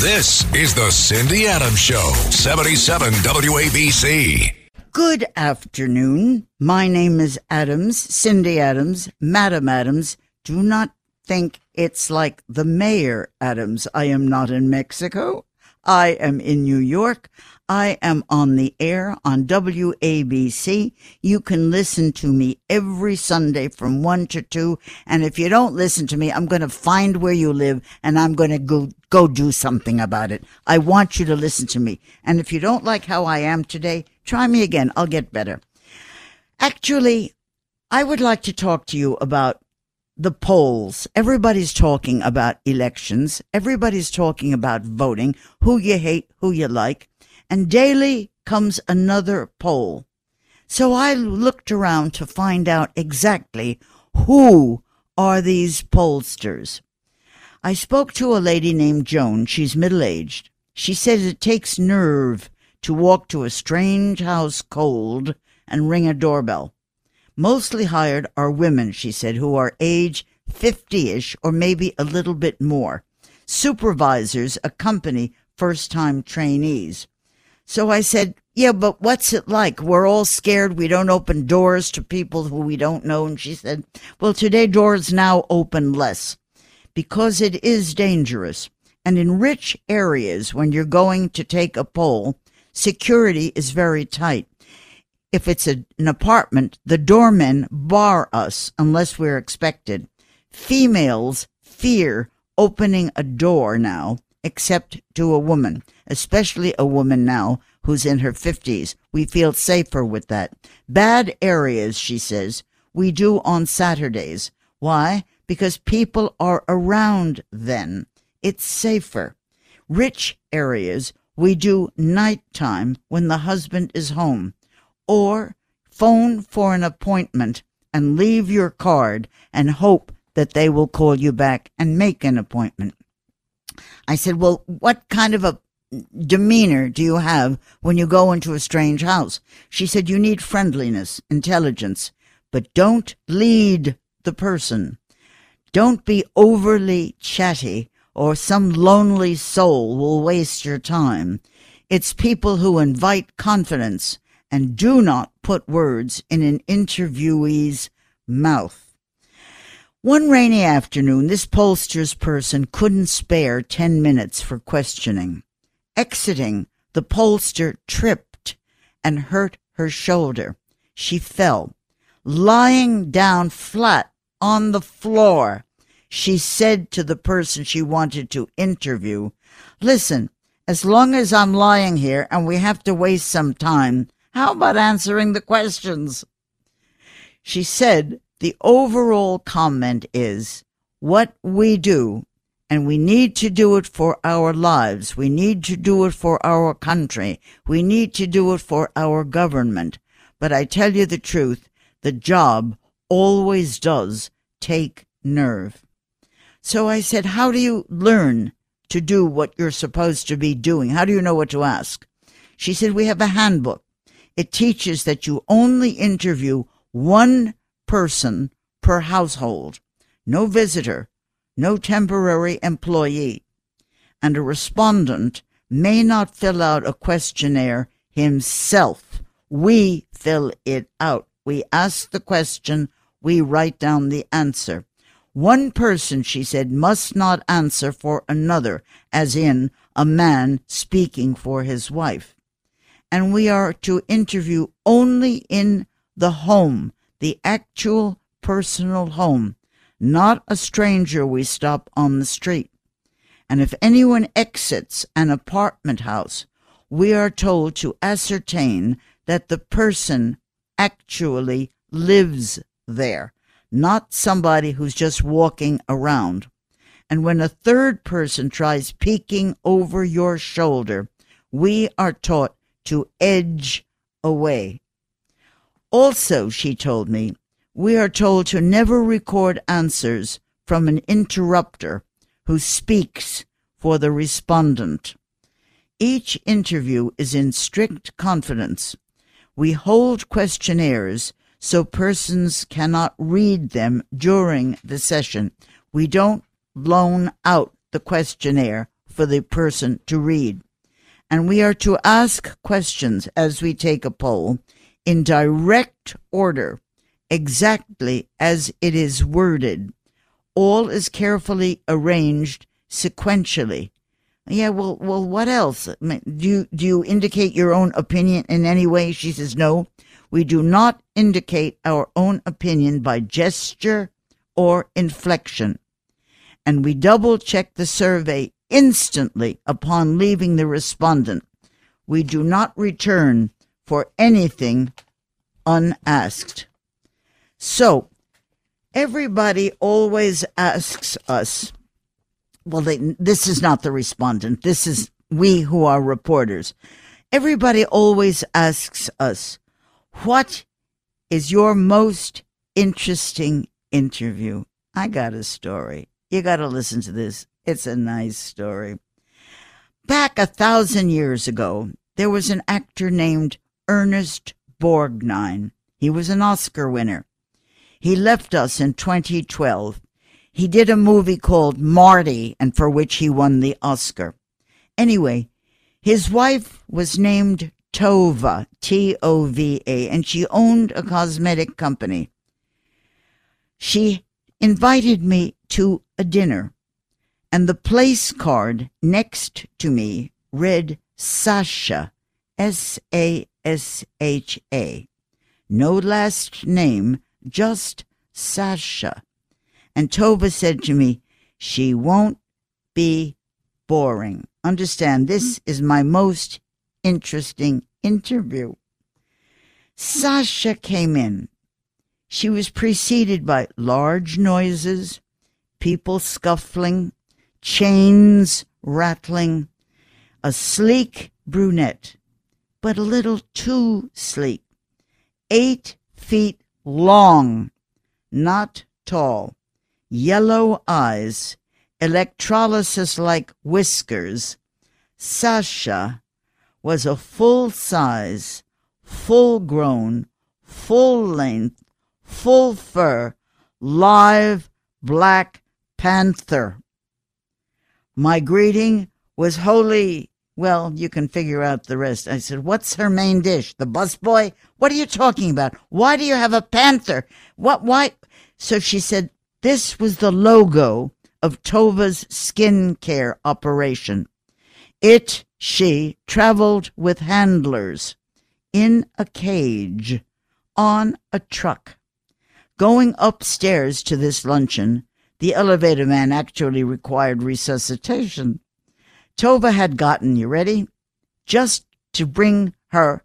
This is the Cindy Adams Show, 77 WABC. Good afternoon. My name is Adams, Cindy Adams, Madam Adams. Do not think it's like the Mayor Adams. I am not in Mexico. I am in New York. I am on the air on WABC. You can listen to me every Sunday from 1 to 2. And if you don't listen to me, I'm going to find where you live and I'm going to go, go do something about it. I want you to listen to me. And if you don't like how I am today, try me again. I'll get better. Actually, I would like to talk to you about the polls. Everybody's talking about elections. Everybody's talking about voting, who you hate, who you like and daily comes another poll. So I looked around to find out exactly who are these pollsters. I spoke to a lady named Joan. She's middle aged. She says it takes nerve to walk to a strange house cold and ring a doorbell. Mostly hired are women, she said, who are age 50 ish or maybe a little bit more. Supervisors accompany first time trainees. So I said, yeah, but what's it like? We're all scared. We don't open doors to people who we don't know. And she said, well, today doors now open less because it is dangerous. And in rich areas, when you're going to take a poll, security is very tight. If it's a, an apartment, the doormen bar us unless we're expected. Females fear opening a door now, except to a woman especially a woman now who's in her 50s. We feel safer with that. Bad areas, she says, we do on Saturdays. Why? Because people are around then. It's safer. Rich areas, we do nighttime when the husband is home. Or phone for an appointment and leave your card and hope that they will call you back and make an appointment. I said, well, what kind of a demeanor do you have when you go into a strange house? She said, You need friendliness, intelligence, but don't lead the person. Don't be overly chatty, or some lonely soul will waste your time. It's people who invite confidence and do not put words in an interviewee's mouth. One rainy afternoon, this pollster's person couldn't spare ten minutes for questioning. Exiting, the pollster tripped and hurt her shoulder. She fell. Lying down flat on the floor, she said to the person she wanted to interview, Listen, as long as I'm lying here and we have to waste some time, how about answering the questions? She said the overall comment is what we do and we need to do it for our lives. We need to do it for our country. We need to do it for our government. But I tell you the truth, the job always does take nerve. So I said, how do you learn to do what you're supposed to be doing? How do you know what to ask? She said, we have a handbook. It teaches that you only interview one person per household, no visitor, no temporary employee, and a respondent may not fill out a questionnaire himself. We fill it out. We ask the question, we write down the answer. One person, she said, must not answer for another, as in a man speaking for his wife. And we are to interview only in the home, the actual personal home, not a stranger we stop on the street. And if anyone exits an apartment house, we are told to ascertain that the person actually lives there, not somebody who's just walking around. And when a third person tries peeking over your shoulder, we are taught to edge away. Also, she told me, we are told to never record answers from an interrupter who speaks for the respondent. Each interview is in strict confidence. We hold questionnaires so persons cannot read them during the session. We don't loan out the questionnaire for the person to read. And we are to ask questions as we take a poll in direct order, exactly as it is worded. All is carefully arranged sequentially. Yeah, well, well, what else? Do you, do you indicate your own opinion in any way? She says, no, we do not indicate our own opinion by gesture or inflection. And we double check the survey instantly upon leaving the respondent. We do not return for anything unasked. So, everybody always asks us, well, they, this is not the respondent. This is we who are reporters. Everybody always asks us, what is your most interesting interview? I got a story. You got to listen to this. It's a nice story. Back a thousand years ago, there was an actor named Ernest Borgnine. He was an Oscar winner. He left us in 2012. He did a movie called Marty, and for which he won the Oscar. Anyway, his wife was named Tova, T O V A, and she owned a cosmetic company. She invited me to a dinner, and the place card next to me read Sasha, S A S H A. No last name, just Sasha. And Tova said to me, She won't be boring. Understand, this mm. is my most interesting interview. Sasha came in. She was preceded by large noises, people scuffling, chains rattling, a sleek brunette, but a little too sleek, eight feet long, not tall, yellow eyes, electrolysis like whiskers. Sasha was a full size, full grown, full length, full fur, live black panther. My greeting was wholly, well, you can figure out the rest. I said, What's her main dish? The busboy? What are you talking about? Why do you have a panther? What, why? So she said, This was the logo of Tova's skincare operation. It, she, traveled with handlers in a cage on a truck. Going upstairs to this luncheon, the elevator man actually required resuscitation. Tova had gotten, you ready? Just to bring her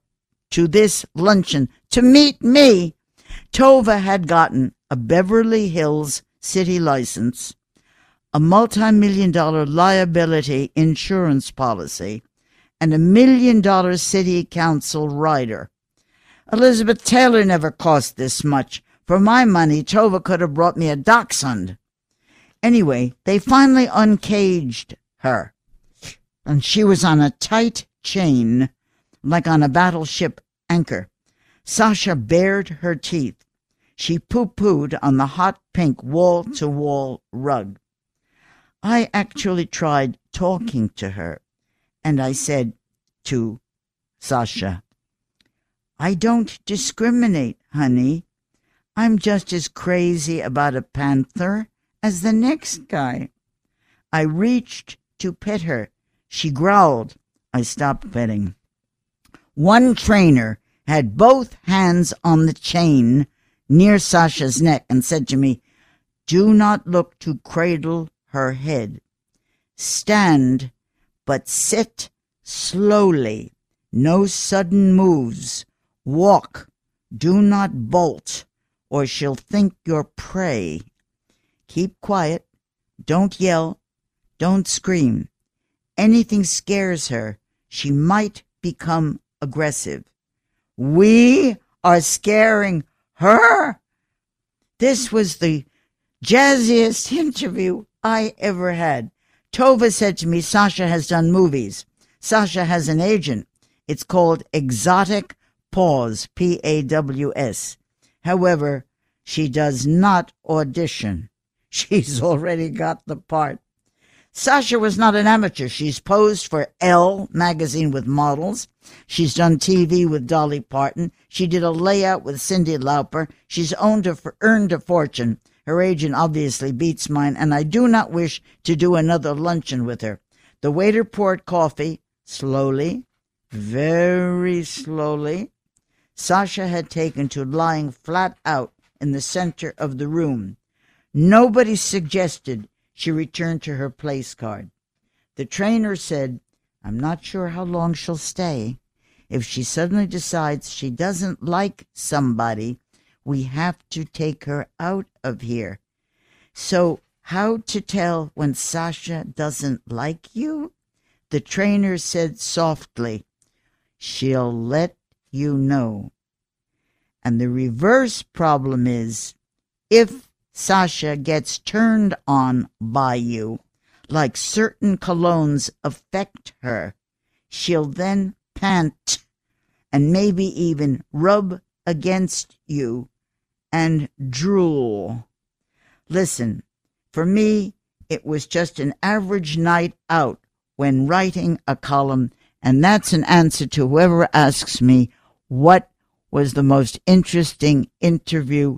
to this luncheon to meet me. Tova had gotten a Beverly Hills city license a multi million dollar liability insurance policy, and a million dollar city council rider. Elizabeth Taylor never cost this much. For my money, Tova could have brought me a dachshund. Anyway, they finally uncaged her, and she was on a tight chain, like on a battleship anchor. Sasha bared her teeth. She poo pooed on the hot pink wall to wall rug. I actually tried talking to her, and I said to Sasha, I don't discriminate, honey. I'm just as crazy about a panther as the next guy. I reached to pet her. She growled. I stopped petting. One trainer had both hands on the chain near Sasha's neck and said to me, Do not look to cradle her head. Stand, but sit slowly. No sudden moves. Walk. Do not bolt, or she'll think you're prey. Keep quiet. Don't yell. Don't scream. Anything scares her, she might become aggressive. We are scaring her. This was the jazziest interview I ever had. Tova said to me, Sasha has done movies. Sasha has an agent. It's called Exotic Paws, P A W S. However, she does not audition. She's already got the part. Sasha was not an amateur. She's posed for Elle magazine with models. She's done TV with Dolly Parton. She did a layout with Cyndi Lauper. She's owned a, earned a fortune. Her agent obviously beats mine, and I do not wish to do another luncheon with her. The waiter poured coffee slowly, very slowly. Sasha had taken to lying flat out in the center of the room. Nobody suggested she return to her place card. The trainer said, I'm not sure how long she'll stay. If she suddenly decides she doesn't like somebody, we have to take her out of here. So, how to tell when Sasha doesn't like you? The trainer said softly, She'll let you know. And the reverse problem is if Sasha gets turned on by you, like certain colognes affect her, she'll then pant and maybe even rub against you and drool. Listen, for me, it was just an average night out when writing a column, and that's an answer to whoever asks me what was the most interesting interview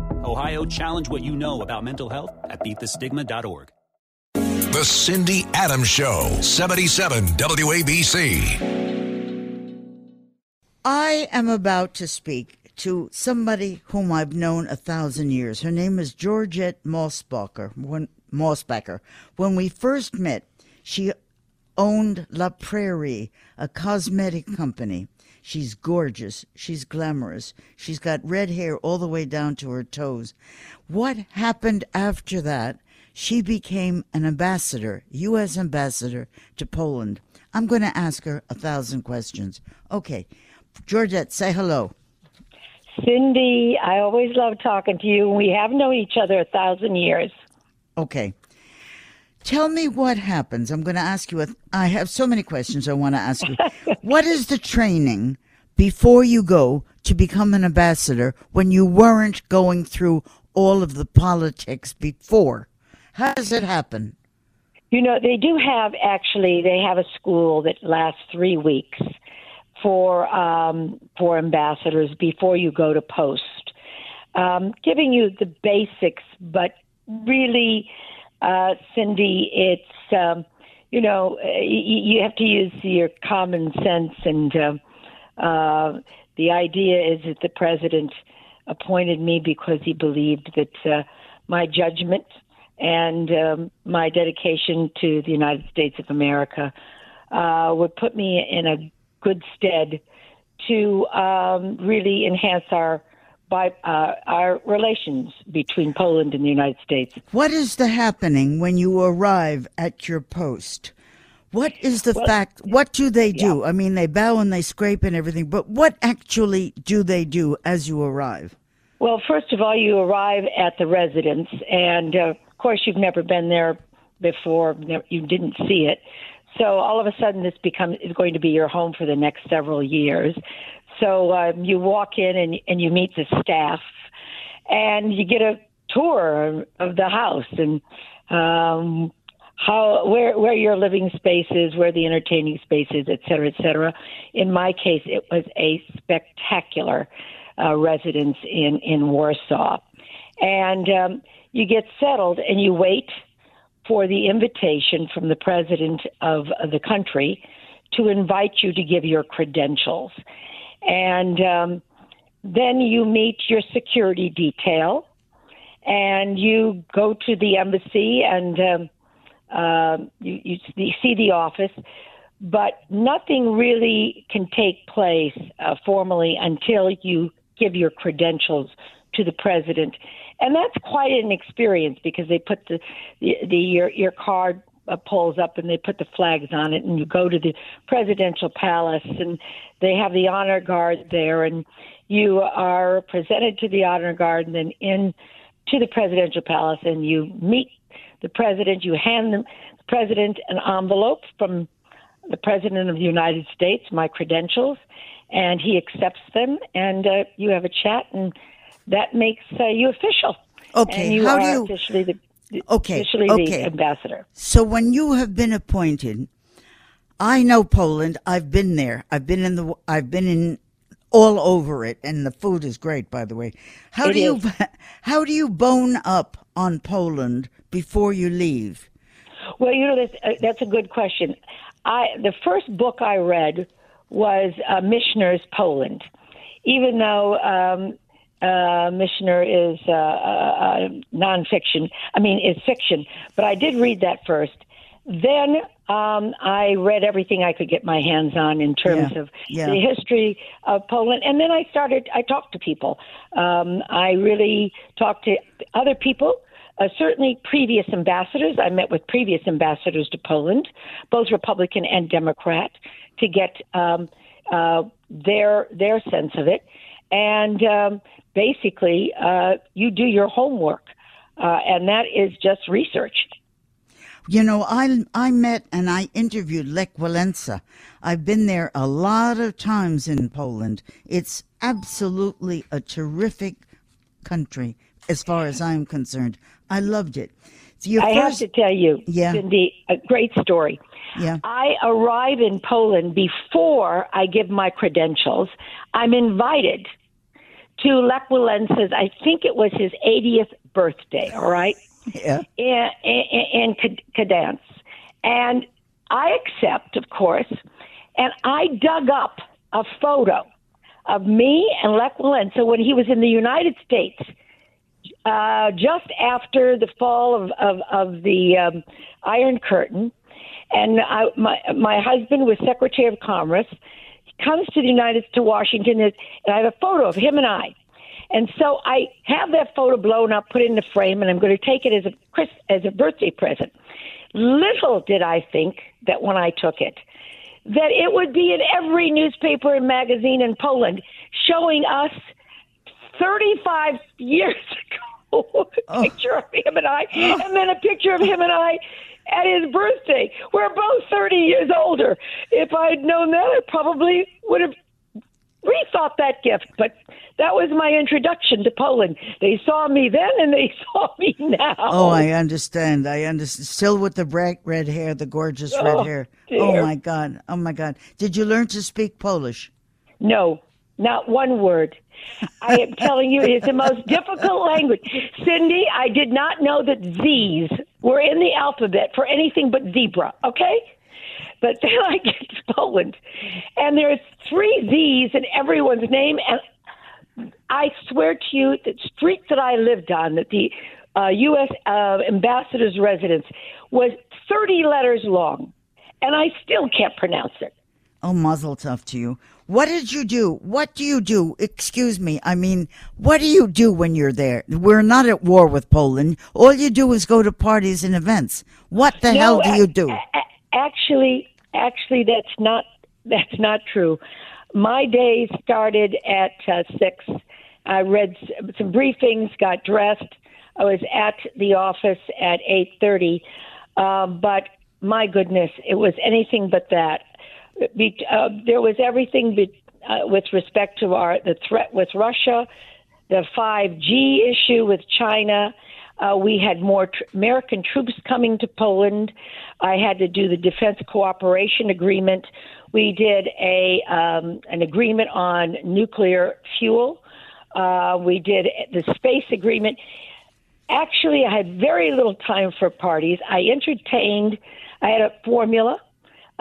Ohio, challenge what you know about mental health at beatthestigma.org. The Cindy Adams Show, 77 WABC. I am about to speak to somebody whom I've known a thousand years. Her name is Georgette Mosbacher. When, Mosbacher. When we first met, she owned La Prairie, a cosmetic company. She's gorgeous. She's glamorous. She's got red hair all the way down to her toes. What happened after that? She became an ambassador, U.S. ambassador to Poland. I'm going to ask her a thousand questions. Okay. Georgette, say hello. Cindy, I always love talking to you. We have known each other a thousand years. Okay. Tell me what happens. I'm going to ask you. A, I have so many questions I want to ask you. what is the training before you go to become an ambassador when you weren't going through all of the politics before? How does it happen? You know, they do have actually. They have a school that lasts three weeks for um, for ambassadors before you go to post, um, giving you the basics, but really uh, Cindy, it's um, you know you, you have to use your common sense, and uh, uh, the idea is that the president appointed me because he believed that uh, my judgment and um, my dedication to the United States of America uh, would put me in a good stead to um, really enhance our by uh, our relations between Poland and the United States. What is the happening when you arrive at your post? What is the well, fact? What do they do? Yeah. I mean, they bow and they scrape and everything, but what actually do they do as you arrive? Well, first of all, you arrive at the residence, and uh, of course, you've never been there before. You didn't see it. So all of a sudden, this becomes is going to be your home for the next several years. So um, you walk in and, and you meet the staff, and you get a tour of the house and um, how where where your living space is, where the entertaining space is, et cetera, et cetera. In my case, it was a spectacular uh, residence in in Warsaw, and um, you get settled and you wait for the invitation from the president of the country to invite you to give your credentials. And um, then you meet your security detail and you go to the embassy and um, uh, you, you, see the office. But nothing really can take place uh, formally until you give your credentials to the president, and that's quite an experience because they put the the, the your your card uh, poles up and they put the flags on it, and you go to the presidential palace, and they have the honor guard there, and you are presented to the honor guard, and then in to the presidential palace, and you meet the president. You hand the president an envelope from the president of the United States, my credentials, and he accepts them, and uh, you have a chat, and that makes uh, you official. Okay, and you how are do you? officially the Okay, officially okay. the ambassador. So when you have been appointed, I know Poland. I've been there. I've been in the. I've been in all over it, and the food is great, by the way. How It do you? is. How do you bone up on Poland before you leave? Well, you know that's, uh, that's a good question. I the first book I read was uh, Michener's Poland, even though um, uh, Michener is uh, uh, uh, nonfiction. I mean, it's fiction, but I did read that first. Then um, I read everything I could get my hands on in terms Yeah, of yeah. the history of Poland, and then I started. I talked to people. Um, I really talked to other people. Uh, certainly, previous ambassadors. I met with previous ambassadors to Poland, both Republican and Democrat, to get um, uh, their their sense of it. And um, basically, uh, you do your homework, uh, and that is just research. You know, I I met and I interviewed Lech Walesa. I've been there a lot of times in Poland. It's absolutely a terrific country as far as I'm concerned. I loved it. Your I have to tell you, Yeah. Cindy, a great story. yeah. I arrive in Poland before I give my credentials. I'm invited to Lech Walesa's, I think it was his 80th birthday, all right, Yeah. in, in, in Gdansk. And I accept, of course, and I dug up a photo of me and Lech Walensa when he was in the United States uh, just after the fall of, of, of the um, Iron Curtain. And I, my, my husband was Secretary of Commerce. Comes to the United States to Washington, and I have a photo of him and I. And so I have that photo blown up, put in the frame, and I'm going to take it as a Chris, as a birthday present. Little did I think that when I took it, that it would be in every newspaper and magazine in Poland, showing us 35 years ago, a oh. picture of him and I, and then a picture of him and I at his birthday. We're both 30 years older. If I'd known that, I probably would have rethought that gift. But that was my introduction to Poland. They saw me then and they saw me now. Oh, I understand. I understand. Still with the bright red hair, the gorgeous red Oh, hair. dear. Oh my God. Oh my God. Did you learn to speak Polish? No, not one word. I am telling you, it's the most difficult language. Cindy, I did not know that Z's were in the alphabet for anything but zebra, okay? But then I get to Poland, and there's three Z's in everyone's name, and I swear to you, the street that I lived on, that the uh, U.S. Uh, ambassador's residence, was 30 letters long, and I still can't pronounce it. Oh, mazel tov to you. What did you do? What do you do? Excuse me. I mean, what do you do when you're there? We're not at war with Poland. All you do is go to parties and events. What the hell do you do? actually, actually, that's not that's not true. My day started at uh, six. I read some briefings, got dressed. I was at the office at eight thirty, uh, but my goodness, it was anything but that. Be, uh, there was everything be, uh, with respect to our the threat with Russia, the 5G issue with China. Uh, we had more tr- American troops coming to Poland. I had to do the defense cooperation agreement. We did a um, an agreement on nuclear fuel. Uh, we did the space agreement. Actually, I had very little time for parties. I entertained. I had a formula.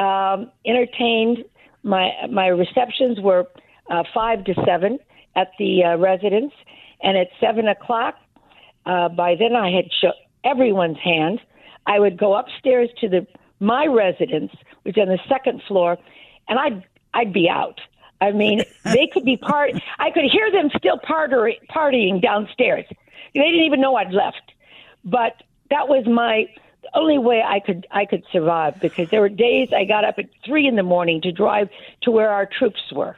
Um, entertained. My my receptions were uh, five to seven at the uh, residence, and at seven o'clock, uh, by then I had shook everyone's hand. I would go upstairs to the my residence, which is on the second floor, and I'd I'd be out. I mean, they could be part. I could hear them still party, partying downstairs. They didn't even know I'd left. But that was my only way I could I could survive because there were days I got up at three in the morning to drive to where our troops were.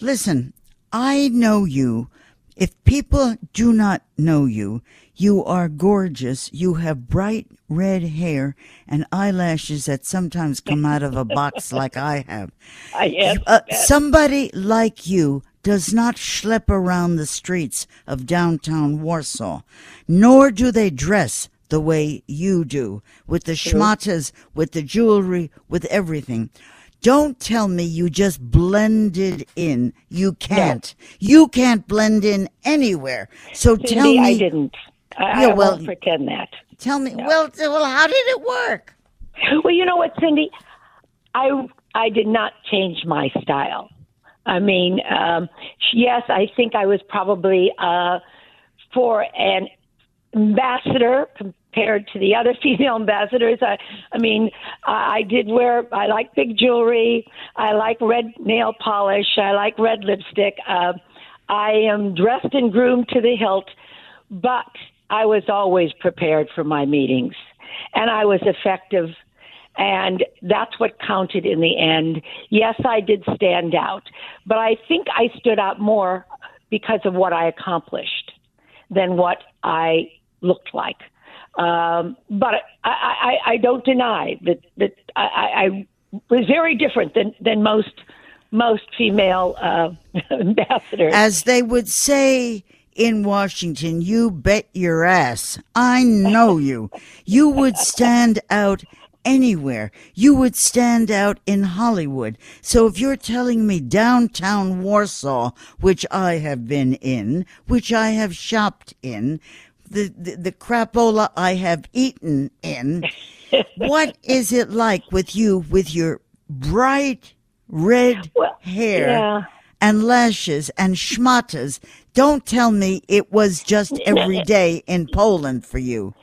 Listen, I know you. If people do not know you, you are gorgeous. You have bright red hair and eyelashes that sometimes come out of a box like I have. I am. Uh, somebody like you does not schlep around the streets of downtown Warsaw, nor do they dress the way you do, with the schmatas, with the jewelry, with everything. Don't tell me you just blended in. You can't. You can't blend in anywhere. So Cindy, tell me. I didn't. I, Yeah, I well- won't pretend that. Tell me. Well, well, how did it work? Well, you know what, Cindy? I I did not change my style. I mean, um, yes, I think I was probably uh, for an ambassador compared to the other female ambassadors. I, I mean, I, I did wear. I like big jewelry. I like red nail polish. I like red lipstick. Uh, I am dressed and groomed to the hilt, but I was always prepared for my meetings, and I was effective. And that's what counted in the end. Yes, I did stand out, but I think I stood out more because of what I accomplished than what I looked like. Um, but I, I, I don't deny that that I, I was very different than than most most female uh, ambassadors. As they would say in Washington, you bet your ass. I know you. You would stand out anywhere. You would stand out in Hollywood. So if you're telling me downtown Warsaw, which I have been in, which I have shopped in, the, the, the crapola I have eaten in, what is it like with you with your bright red Well, hair? yeah. and lashes and schmatas. Don't tell me it was just every day in Poland for you.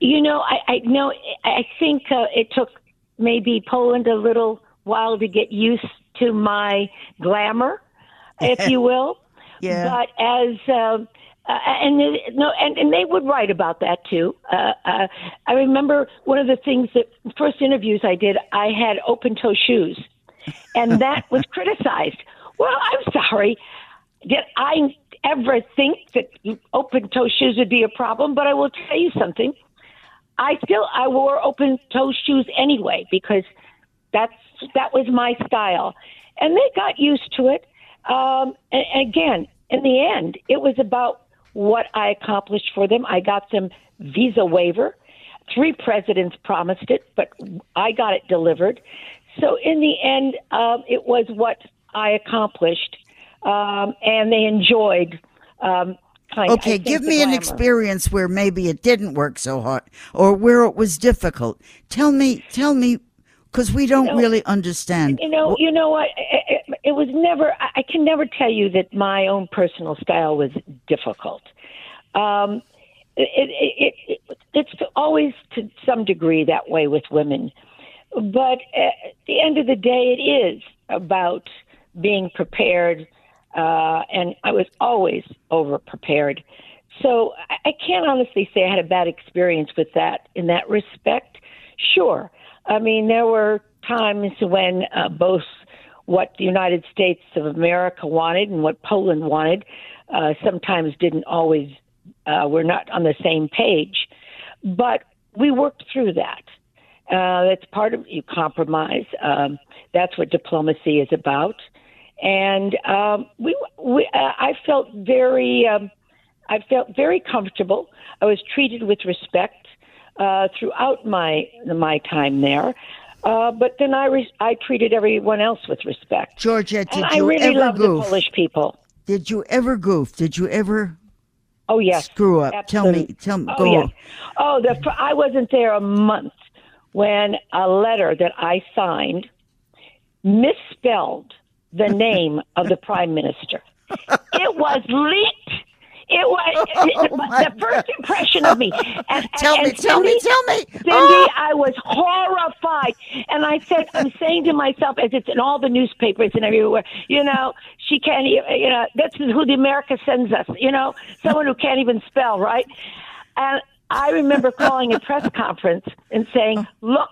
You know, I, I know. I think uh, it took maybe Poland a little while to get used to my glamour, if you will. Yeah. But as uh, uh, and it- no, and, and they would write about that too. Uh, uh, I remember one of the things that first interviews I did, I had open toe shoes, and that was criticized. Well, I'm sorry. Did I ever think that open toe shoes would be a problem? But I will tell you something. I still I wore open toe shoes anyway because that's that was my style, and they got used to it. Um, and, and again, in the end, it was about what I accomplished for them. I got them visa waiver. Three presidents promised it, but I got it delivered. So in the end, um, it was what I accomplished, um, and they enjoyed. Um, kind, Okay, think, give me an experience where maybe it didn't work so hard or where it was difficult. Tell me, tell me, because we don't know- really understand. You know, you know what? It, it, it was never. I I can never tell you that my own personal style was difficult. Um, it, it, it, it, it's always to some degree that way with women, but at the end of the day, it is about being prepared. Uh, and I was always over prepared. So I, I can't honestly say I had a bad experience with that in that respect. Sure. I mean, there were times when uh, both what the United States of America wanted and what Poland wanted uh, sometimes didn't always, uh, we're not on the same page. But we worked through that. Uh, that's part of you compromise. Um, that's what diplomacy is about. And um, we, we, uh, I felt very, um, I felt very comfortable. I was treated with respect uh, throughout my my time there. Uh, but then I re- I treated everyone else with respect. Georgette, did and I really ever love the? Polish people. Did you ever goof? Did you ever Oh yes, screw up? Tell me, tell me, Oh go. yes. Oh, the I wasn't there a month when a letter that I signed misspelled the name of the prime minister. It was leaked. It was Oh, the first impression of me. And, Tell and me, tell me, Cindy- tell me. Cindy, Oh! I was horrified. And I said, I'm saying to myself, as it's in all the newspapers and everywhere, you know, she can't, you know, that's who the America sends us, you know, someone who can't even spell, right? And I remember calling a press conference and saying, "Look,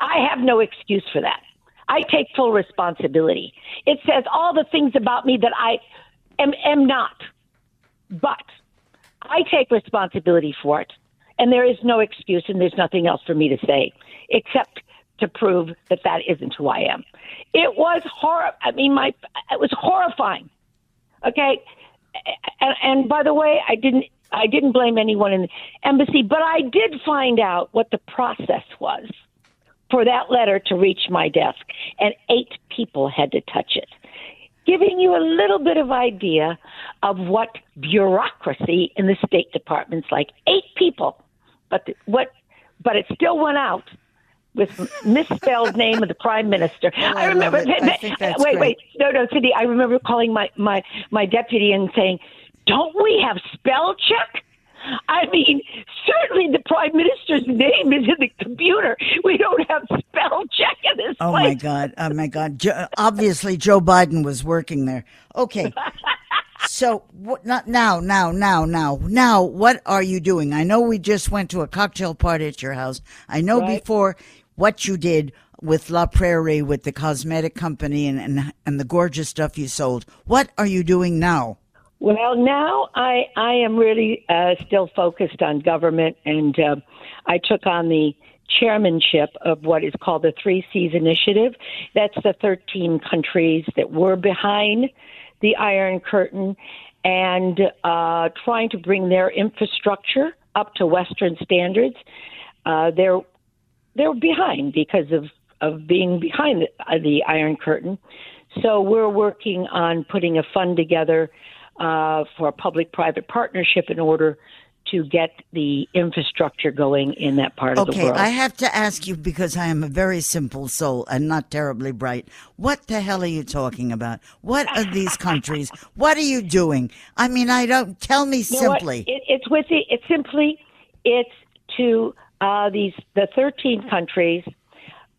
I have no excuse for that. I take full responsibility. It says all the things about me that I am, am not, but I take responsibility for it, and there is no excuse, and there's nothing else for me to say except to prove that that isn't who I am. It was horror. I mean, my it was horrifying. Okay, and, and by the way, I didn't I didn't blame anyone in the embassy, but I did find out what the process was for that letter to reach my desk, and eight people had to touch it. Giving you a little bit of idea of what bureaucracy in the State Department's like. Eight people, but the, what? But it still went out with misspelled name of the prime minister. Oh, I I remember. I wait, great. wait, no, no, Cindy. I remember calling my my my deputy and saying, "Don't we have spell check?" I mean, certainly the prime minister's name is in the computer. We don't have spell check in this Oh place. my God! Oh my God! Jo- obviously, Joe Biden was working there. Okay, so what? Not now, now, now, now, now. What are you doing? I know we just went to a cocktail party at your house. I know Right. before what you did with La Prairie, with the cosmetic company, and and and the gorgeous stuff you sold. What are you doing now? Well, now I I am really uh, still focused on government, and uh, I took on the chairmanship of what is called the Three Seas Initiative. That's the 13 countries that were behind the Iron Curtain and uh, trying to bring their infrastructure up to Western standards. Uh, they're they're behind because of of being behind the, uh, the Iron Curtain. So we're working on putting a fund together uh, for a public-private partnership in order to get the infrastructure going in that part of the world. Okay. I have to ask you because I am a very simple soul and not terribly bright. What the hell are you talking about? What are these countries? What are you doing? I mean, I don't tell me You simply. It, it's with the, it's simply it's to uh, these the 13 countries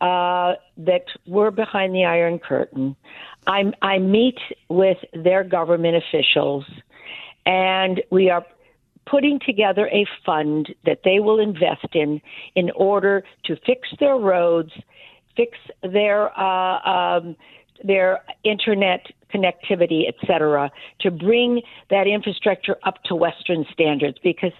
uh, that were behind the Iron Curtain. I I meet with their government officials, and we are putting together a fund that they will invest in in order to fix their roads, fix their uh, um, their internet connectivity, et cetera, to bring that infrastructure up to Western standards. Because,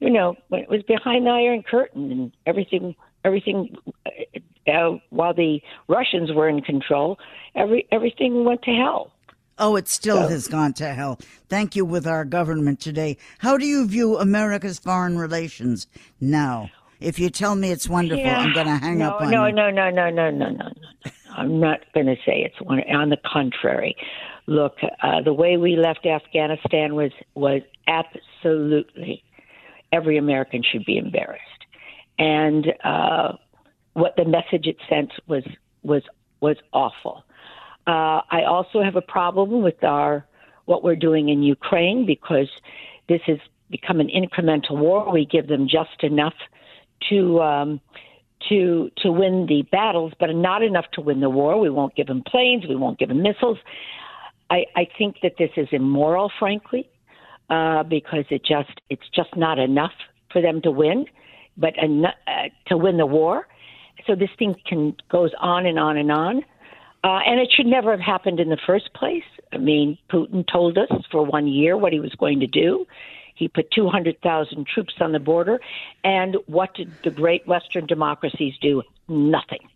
you know, when it was behind the Iron Curtain and everything, everything, uh, uh, while the Russians were in control, every everything went to hell. Oh, it still has gone to hell. Thank you with our government today. How do you view America's foreign relations now? If you tell me it's wonderful, I'm going to hang no, up on no, you. No, no, no, no, no, no, no, no. I'm not going to say it's one. On the contrary, look, uh, the way we left Afghanistan was was absolutely every American should be embarrassed, and uh, what the message it sent was was was awful. Uh, I also have a problem with our what we're doing in Ukraine because this has become an incremental war. We give them just enough to um, to to win the battles, but not enough to win the war. We won't give them planes. We won't give them missiles. I, I think that this is immoral, frankly, uh, because it just it's just not enough for them to win, but uh, to win the war. So this thing can goes on and on and on. Uh, and it should never have happened in the first place. I mean, Putin told us for one year what he was going to do. He put 200,000 troops on the border. And what did the great Western democracies do? Nothing.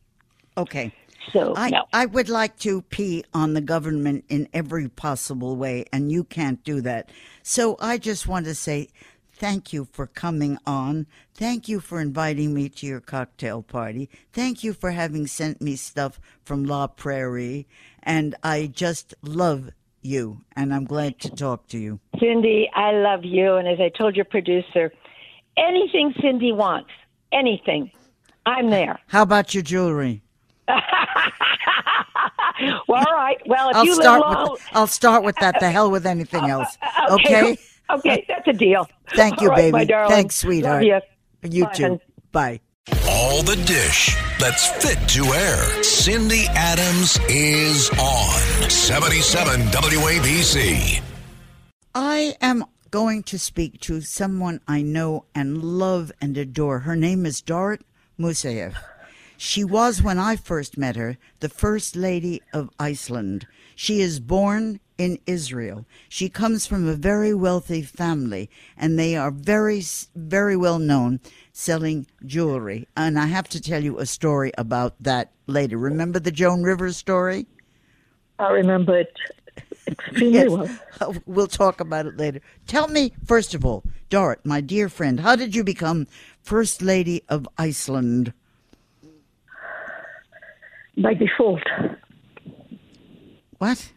Okay. So, I, no. I would like to pee on the government in every possible way, and you can't do that. So I just want to say thank you for coming on. Thank you for inviting me to your cocktail party. Thank you for having sent me stuff from La Prairie. And I just love you, and I'm glad to talk to you. Cindy, I love you. And as I told your producer, anything Cindy wants, anything, I'm there. How about your jewelry? Well, all right. Well, if I'll you start live long, with I'll start with that. The hell with anything else. Okay. Okay, that's a deal. Thank you, All right, my baby. darling. Thanks, sweetheart. Love you. You Bye, too. hun. Bye. All the dish that's fit to air. Cindy Adams is on 77 WABC. I am going to speak to someone I know and love and adore. Her name is Dorrit Moussaieff. She was, when I first met her, the First Lady of Iceland. She is born in Israel. She comes from a very wealthy family, and they are very, very well known selling jewelry. And I have to tell you a story about that later. Remember the Joan Rivers story? I remember it extremely yes. well. Uh, we'll talk about it later. Tell me, first of all, Dorrit, my dear friend, how did you become First Lady of Iceland? By default. What?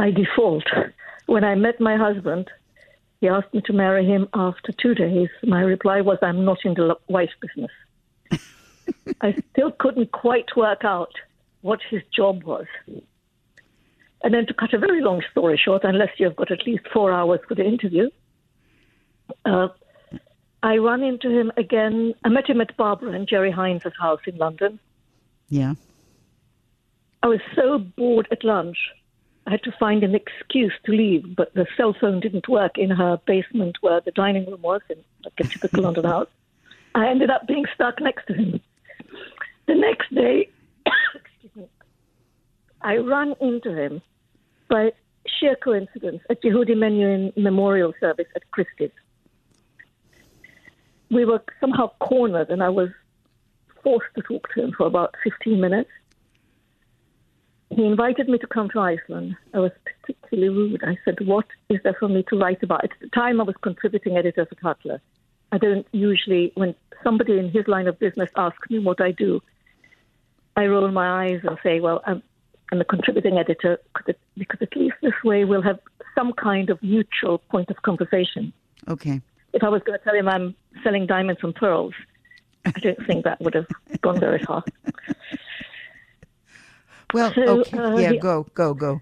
By default. When I met my husband, he asked me to marry him after two days. My reply was, I'm not in the wife business. I still couldn't quite work out what his job was. And then to cut a very long story short, unless you've got at least four hours for the interview, uh, I run into him again. I met him at Barbara and Jerry Hines' house in London. Yeah. I was so bored at lunch. I had to find an excuse to leave, but the cell phone didn't work in her basement where the dining room was, in like a typical London house. I ended up being stuck next to him. The next day, I ran into him by sheer coincidence at Yehudi Menuhin Memorial Service at Christie's. We were somehow cornered, and I was forced to talk to him for about 15 minutes. He invited me to come to Iceland. I was particularly rude. I said, What is there for me to write about? At the time, I was contributing editor for Tatler. I don't usually, when somebody in his line of business asks me what I do, I roll my eyes and say, Well, I'm, I'm a contributing editor because at least this way we'll have some kind of mutual point of conversation. Okay. If I was going to tell him I'm selling diamonds and pearls, I don't think that would have gone very far. Well, so, okay. Uh, yeah, go, go, go.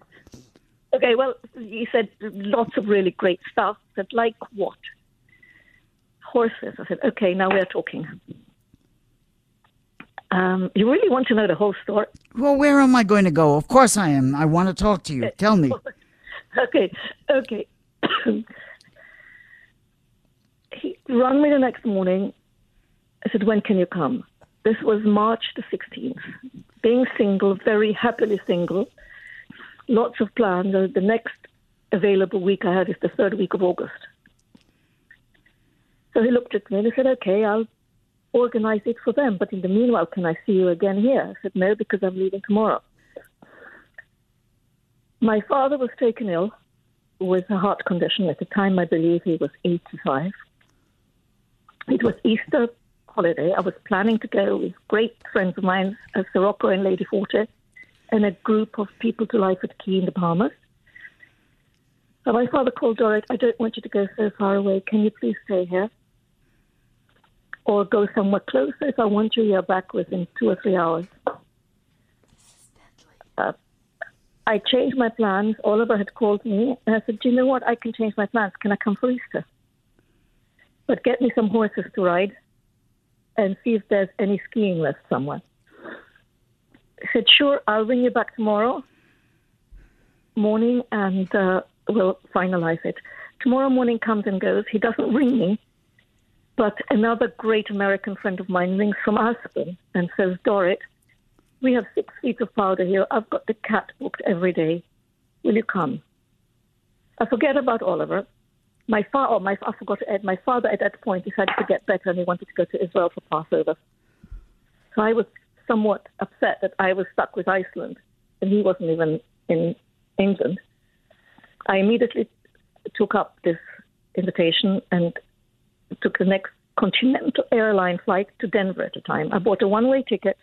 Okay, well, you said lots of really great stuff. Said, like what? Horses. I said, okay, now we're talking. Um, you really want to know the whole story? Well, where am I going to go? Of course I am. I want to talk to you. Tell me. okay, okay. he rang me the next morning. I said, when can you come? This was March the 16th. Being single, very happily single, lots of plans. The next available week I had is the third week of August. So he looked at me and he said, okay, I'll organize it for them. But in the meanwhile, can I see you again here? I said, no, because I'm leaving tomorrow. My father was taken ill with a heart condition. At the time, I believe he was 85. It was Easter holiday. I was planning to go with great friends of mine, uh, Sir Rocco and Lady Forte, and a group of people to Lyford Cay in the Bahamas. So my father called Dorrit, I don't want you to go so far away. Can you please stay here? Or go somewhere closer if I want you here back within two or three hours. Uh, I changed my plans. Oliver had called me, and I said, Do you know what? I can change my plans. Can I come for Easter? But get me some horses to ride and see if there's any skiing left somewhere. I said, sure, I'll ring you back tomorrow morning and uh, we'll finalize it. Tomorrow morning comes and goes. He doesn't ring me, but another great American friend of mine rings from Aspen and says, Dorrit, we have six feet of powder here. I've got the cat booked every day. Will you come? I forget about Oliver my father, oh, my I forgot to add, my father at that point decided to get better and he wanted to go to Israel for Passover. So I was somewhat upset that I was stuck with Iceland and he wasn't even in England. I immediately took up this invitation and took the next Continental airline flight to Denver at the time. I bought a one-way ticket.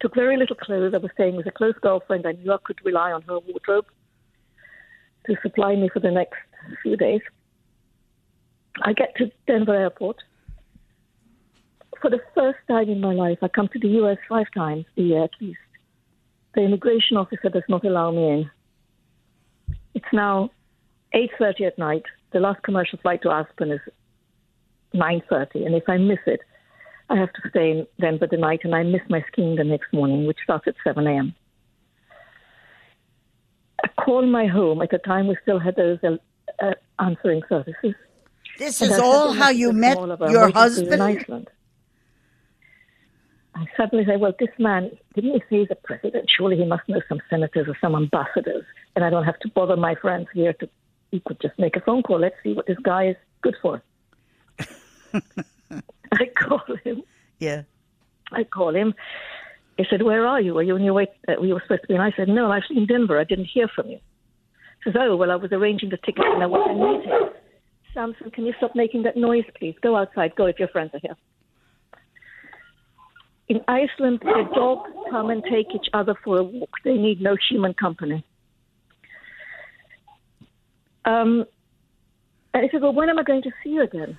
Took very little clothes. I was staying with a close girlfriend. I knew I could rely on her wardrobe to supply me for the next few days. I get to Denver Airport. For the first time in my life, I come to the U.S. five times a year at least. The immigration officer does not allow me in. It's now 8.30 at night. The last commercial flight to Aspen is 9.30, and if I miss it, I have to stay in Denver the night, and I miss my skiing the next morning, which starts at 7 a.m. I call my home. At the time, we still had those uh, uh, answering services. This And is all how you met all of our your husband? Iceland. I suddenly say, well, this man, didn't he say he's a president? Surely he must know some senators or some ambassadors, and I don't have to bother my friends here to. He could just make a phone call. Let's see what this guy is good for. I call him. Yeah. I call him. He said, "Where are you? Are you on your way? Uh, we were supposed to be." And I said, "No, I'm actually in Denver. I didn't hear from you." He says, "Oh, well, I was arranging the tickets and I was in meeting." Samson, can you stop making that noise, please? Go outside. Go if your friends are here. In Iceland, the dogs come and take each other for a walk. They need no human company. Um, and he said, Well, when am I going to see you again?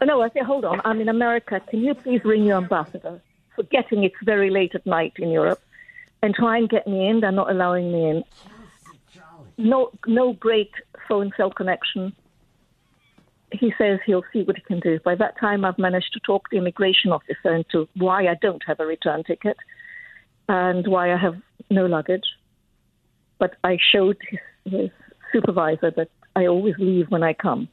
Oh, no, I said, Hold on. I'm in America. Can you please ring your ambassador? Forgetting it's very late at night in Europe and try and get me in. They're not allowing me in. No, no great phone cell connection. He says he'll see what he can do. By that time, I've managed to talk the immigration officer into why I don't have a return ticket and why I have no luggage. But I showed his, his supervisor that I always leave when I come.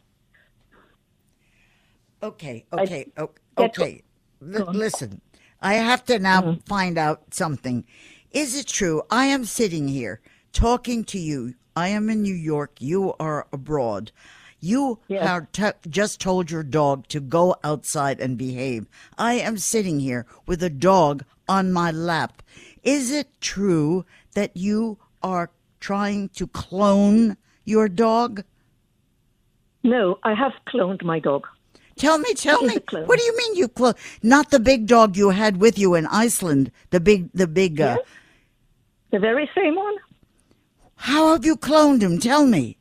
Okay, okay, o- get- okay. L- listen, I have to now mm-hmm. find out something. Is it true? I am sitting here talking to you. I am in New York. You are abroad. You Yes. have t- just told your dog to go outside and behave. I am sitting here with a dog on my lap. Is it true that you are trying to clone your dog? No, I have cloned my dog. Tell me, tell She's me. What do you mean you clone? Not the big dog you had with you in Iceland. The big, the big. Uh, Yes. The very same one. How have you cloned him? Tell me.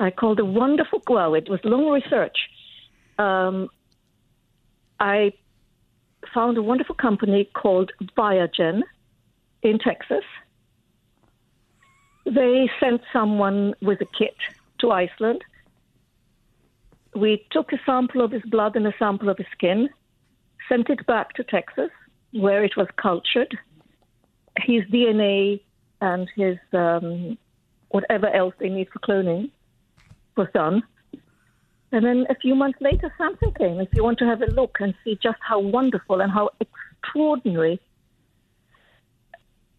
I called a wonderful, well, it was long research. Um, I found a wonderful company called ViaGen in Texas. They sent someone with a kit to Iceland. We took a sample of his blood and a sample of his skin, sent it back to Texas, where it was cultured. His DNA and his um, whatever else they need for cloning was done. And then a few months later, Samson came. If you want to have a look and see just how wonderful and how extraordinary,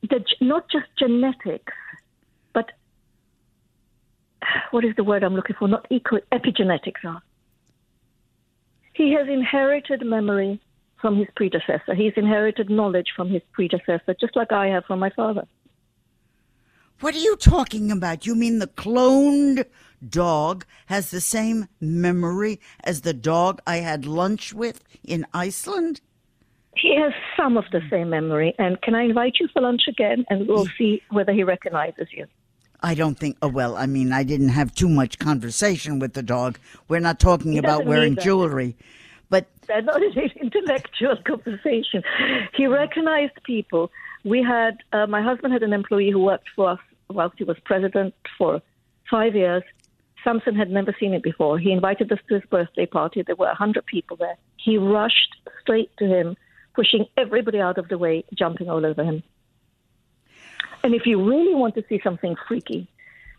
the, not just genetics, what is the word I'm looking for? Not eco, epigenetics are. He has inherited memory from his predecessor. He's inherited knowledge from his predecessor, just like I have from my father. What are you talking about? You mean the cloned dog has the same memory as the dog I had lunch with in Iceland? He has some of the same memory. And can I invite you for lunch again? And we'll see whether he recognizes you. I don't think. Oh well, I mean, I didn't have too much conversation with the dog. We're not talking about wearing jewelry, but They're not an intellectual conversation. He recognized people. We had, uh, my husband had an employee who worked for us whilst he was president for five years. Samson had never seen it before. He invited us to his birthday party. There were 100 people there. He rushed straight to him, pushing everybody out of the way, jumping all over him. And if you really want to see something freaky,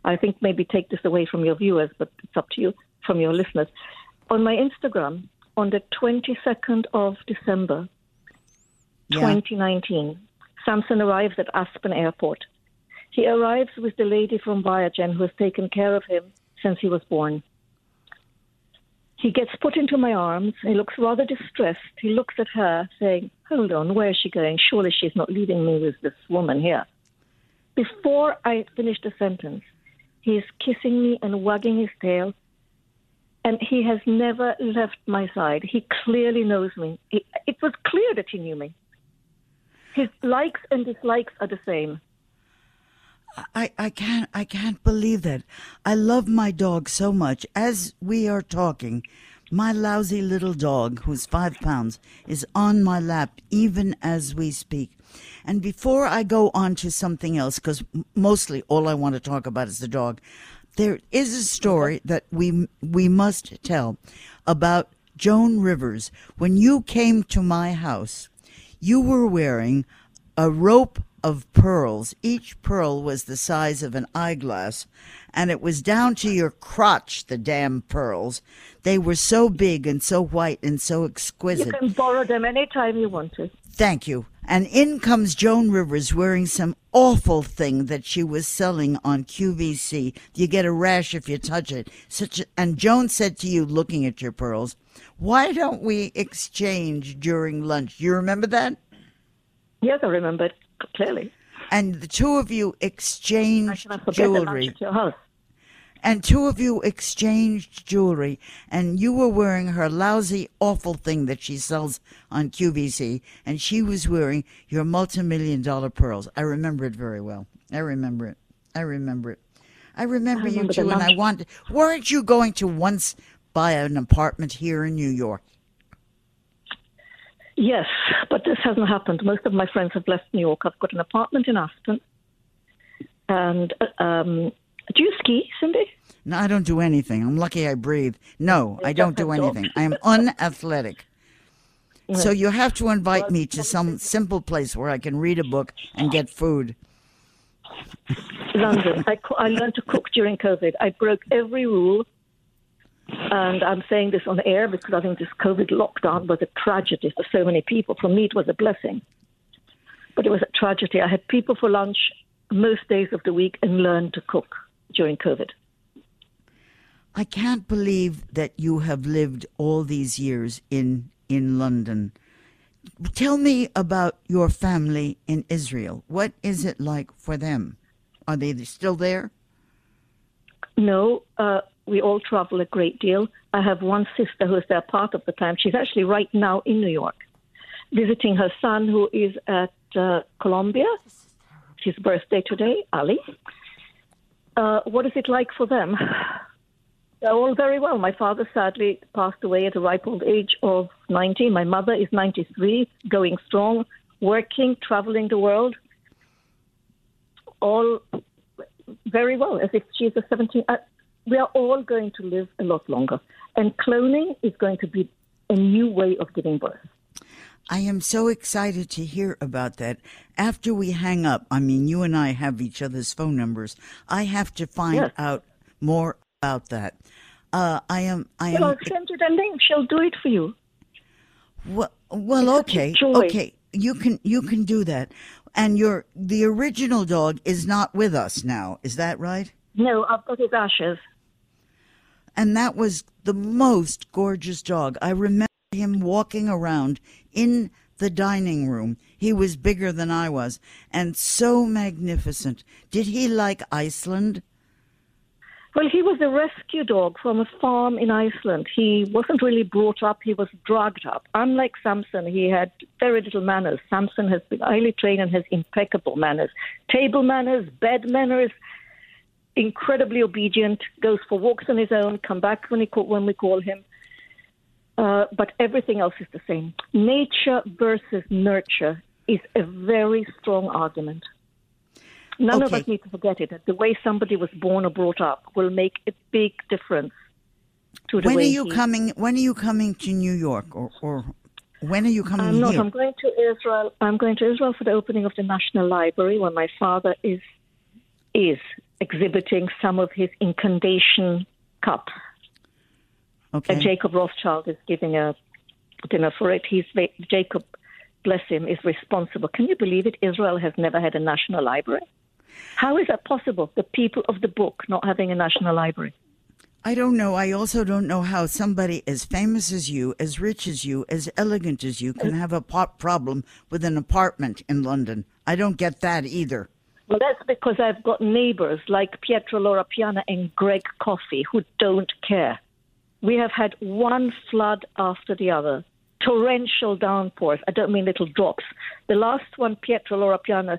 I think maybe take this away from your viewers, but it's up to you, from your listeners. On my Instagram, on the 22nd of December, Yeah. 2019, Samson arrives at Aspen Airport. He arrives with the lady from ViaGen who has taken care of him since he was born. He gets put into my arms. He looks rather distressed. He looks at her, saying, Hold on, where is she going? Surely she's not leaving me with this woman here. Before I finish the sentence, he is kissing me and wagging his tail, and he has never left my side. He clearly knows me. It, it was clear that he knew me. His likes and dislikes are the same. I, I can't I can't believe that. I love my dog so much. As we are talking, my lousy little dog, who's five pounds, is on my lap even as we speak. And before I go on to something else, because mostly all I want to talk about is the dog, there is a story that we we must tell about Joan Rivers. When you came to my house, you were wearing a rope of pearls. Each pearl was the size of an eyeglass, and it was down to your crotch, the damn pearls. They were so big and so white and so exquisite. You can borrow them anytime you want to. Thank you. And in comes Joan Rivers wearing some awful thing that she was selling on QVC. You get a rash if you touch it. Such a, and Joan said to you, looking at your pearls, "Why don't we exchange during lunch?" You remember that? Yes, I remember it clearly. And the two of you exchanged cannot forget the lunch jewelry. at your house. And two of you exchanged jewelry, and you were wearing her lousy, awful thing that she sells on QVC, and she was wearing your multi-million dollar pearls. I remember it very well. I remember it. I remember it. I remember, remember you too, and I wanted. Weren't you going to once buy an apartment here in New York? Yes, but this hasn't happened. Most of my friends have left New York. I've got an apartment in Aspen. And uh, um, do you ski, Cindy? No, I don't do anything. I'm lucky I breathe. No, I don't do anything. I am unathletic. So you have to invite me to some simple place where I can read a book and get food. London. I, I learned to cook during COVID. I broke every rule. And I'm saying this on air because I think this COVID lockdown was a tragedy for so many people. For me, it was a blessing. But it was a tragedy. I had people for lunch most days of the week and learned to cook during COVID. I can't believe that you have lived all these years in in London. Tell me about your family in Israel. What is it like for them? Are they still there? No, uh, we all travel a great deal. I have one sister who is there part of the time. She's actually right now in New York, visiting her son who is at uh, Columbia. His birthday today, Ali. Uh, what is it like for them? They're all very well. My father sadly passed away at a ripe old age of 90. My mother is 93, going strong, working, traveling the world. All very well, as if she's a 17. Uh, we are all going to live a lot longer. And cloning is going to be a new way of giving birth. I am so excited to hear about that. After we hang up, I mean, you and I have each other's phone numbers. I have to find Yes. out more about that. Uh, I am. I Well, am. I'll send you the link. She'll do it for you. Well, well, okay, okay. You can you can do that. And your the original dog is not with us now. Is that right? No, I've got his ashes. And that was the most gorgeous dog. I remember him walking around in the dining room. He was bigger than I was and so magnificent. Did he like Iceland? Well, he was a rescue dog from a farm in Iceland. He wasn't really brought up, he was drugged up. Unlike Samson, he had very little manners. Samson has been highly trained and has impeccable manners. Table manners, bed manners, incredibly obedient, goes for walks on his own, come back when, he call, when we call him. Uh, but everything else is the same. Nature versus nurture is a very strong argument. None of us need to forget it. The way somebody was born or brought up will make a big difference to the When are you he- coming when are you coming to New York or, or when are you coming I'm not. here? I'm going to Israel. I'm going to Israel for the opening of the National Library, where my father is is exhibiting some of his incantation cup. okay. And Jacob Rothschild is giving a dinner for it. He's Jacob, bless him, is responsible. Can you believe it? Israel has never had a national library. How is that possible? The people of the book not having a national library. I don't know. I also don't know how somebody as famous as you, as rich as you, as elegant as you can mm. have a problem with an apartment in London. I don't get that either. Well, that's because I've got neighbors like Pietro Loro Piana and Greg Coffey who don't care. We have had one flood after the other, torrential downpours. I don't mean little drops. The last one, Pietro Loro Piana,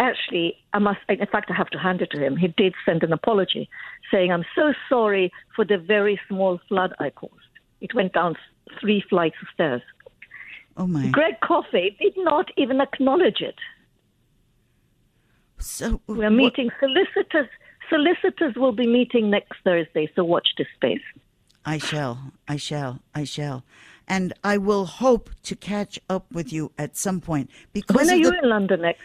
actually, I must, in fact, I have to hand it to him. He did send an apology saying, I'm so sorry for the very small flood I caused. It went down three flights of stairs. Oh my. Greg Coffey did not even acknowledge it. So We're what- meeting solicitors. Solicitors will be meeting next Thursday, so watch this space. I shall. I shall. I shall. And I will hope to catch up with you at some point because When are you the- in London next?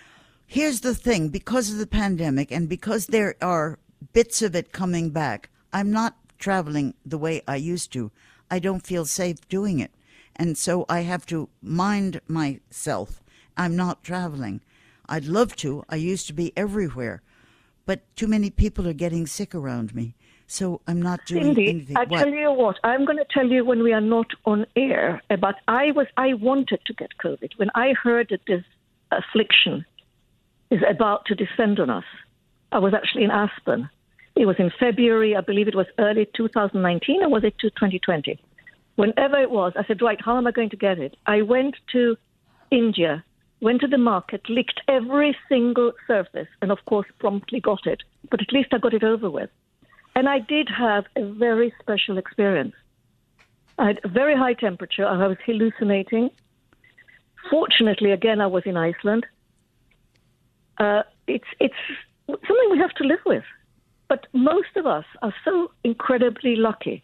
Here's the thing because of the pandemic and because there are bits of it coming back, I'm not traveling the way I used to. I don't feel safe doing it. And so I have to mind myself. I'm not traveling. I'd love to. I used to be everywhere. But too many people are getting sick around me. So I'm not doing Cindy, anything. I tell you what, I'm going to tell you when we are not on air. But I was, I wanted to get COVID when I heard that this affliction is about to descend on us. I was actually in Aspen. It was in February, I believe it was early 2019, or was it 2020? Whenever it was, I said, right, how am I going to get it? I went to India, went to the market, licked every single surface, and of course promptly got it. But at least I got it over with. And I did have a very special experience. I had a very high temperature. I was hallucinating. Fortunately, again, I was in Iceland. Uh, it's it's something we have to live with. But most of us are so incredibly lucky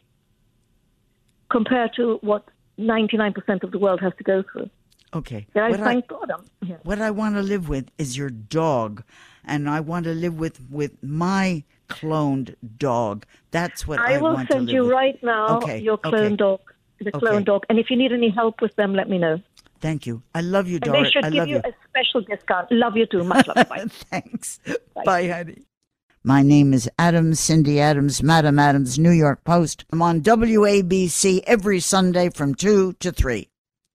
compared to what 99% of the world has to go through. Okay. Yeah, I What I- thank God I'm here. What I want to live with is your dog, and I want to live with with my cloned dog. That's what I, I will send you with. right now Okay, your okay. dog, the cloned Okay. dog. And if you need any help with them, let me know. Thank you. I love you, And they should I give you, you. a special discount. Love you too. Much love. Bye. Thanks. Bye, honey. My name is Adams, Cindy Adams, Madam Adams, New York Post. I'm on WABC every Sunday from 2 to 3.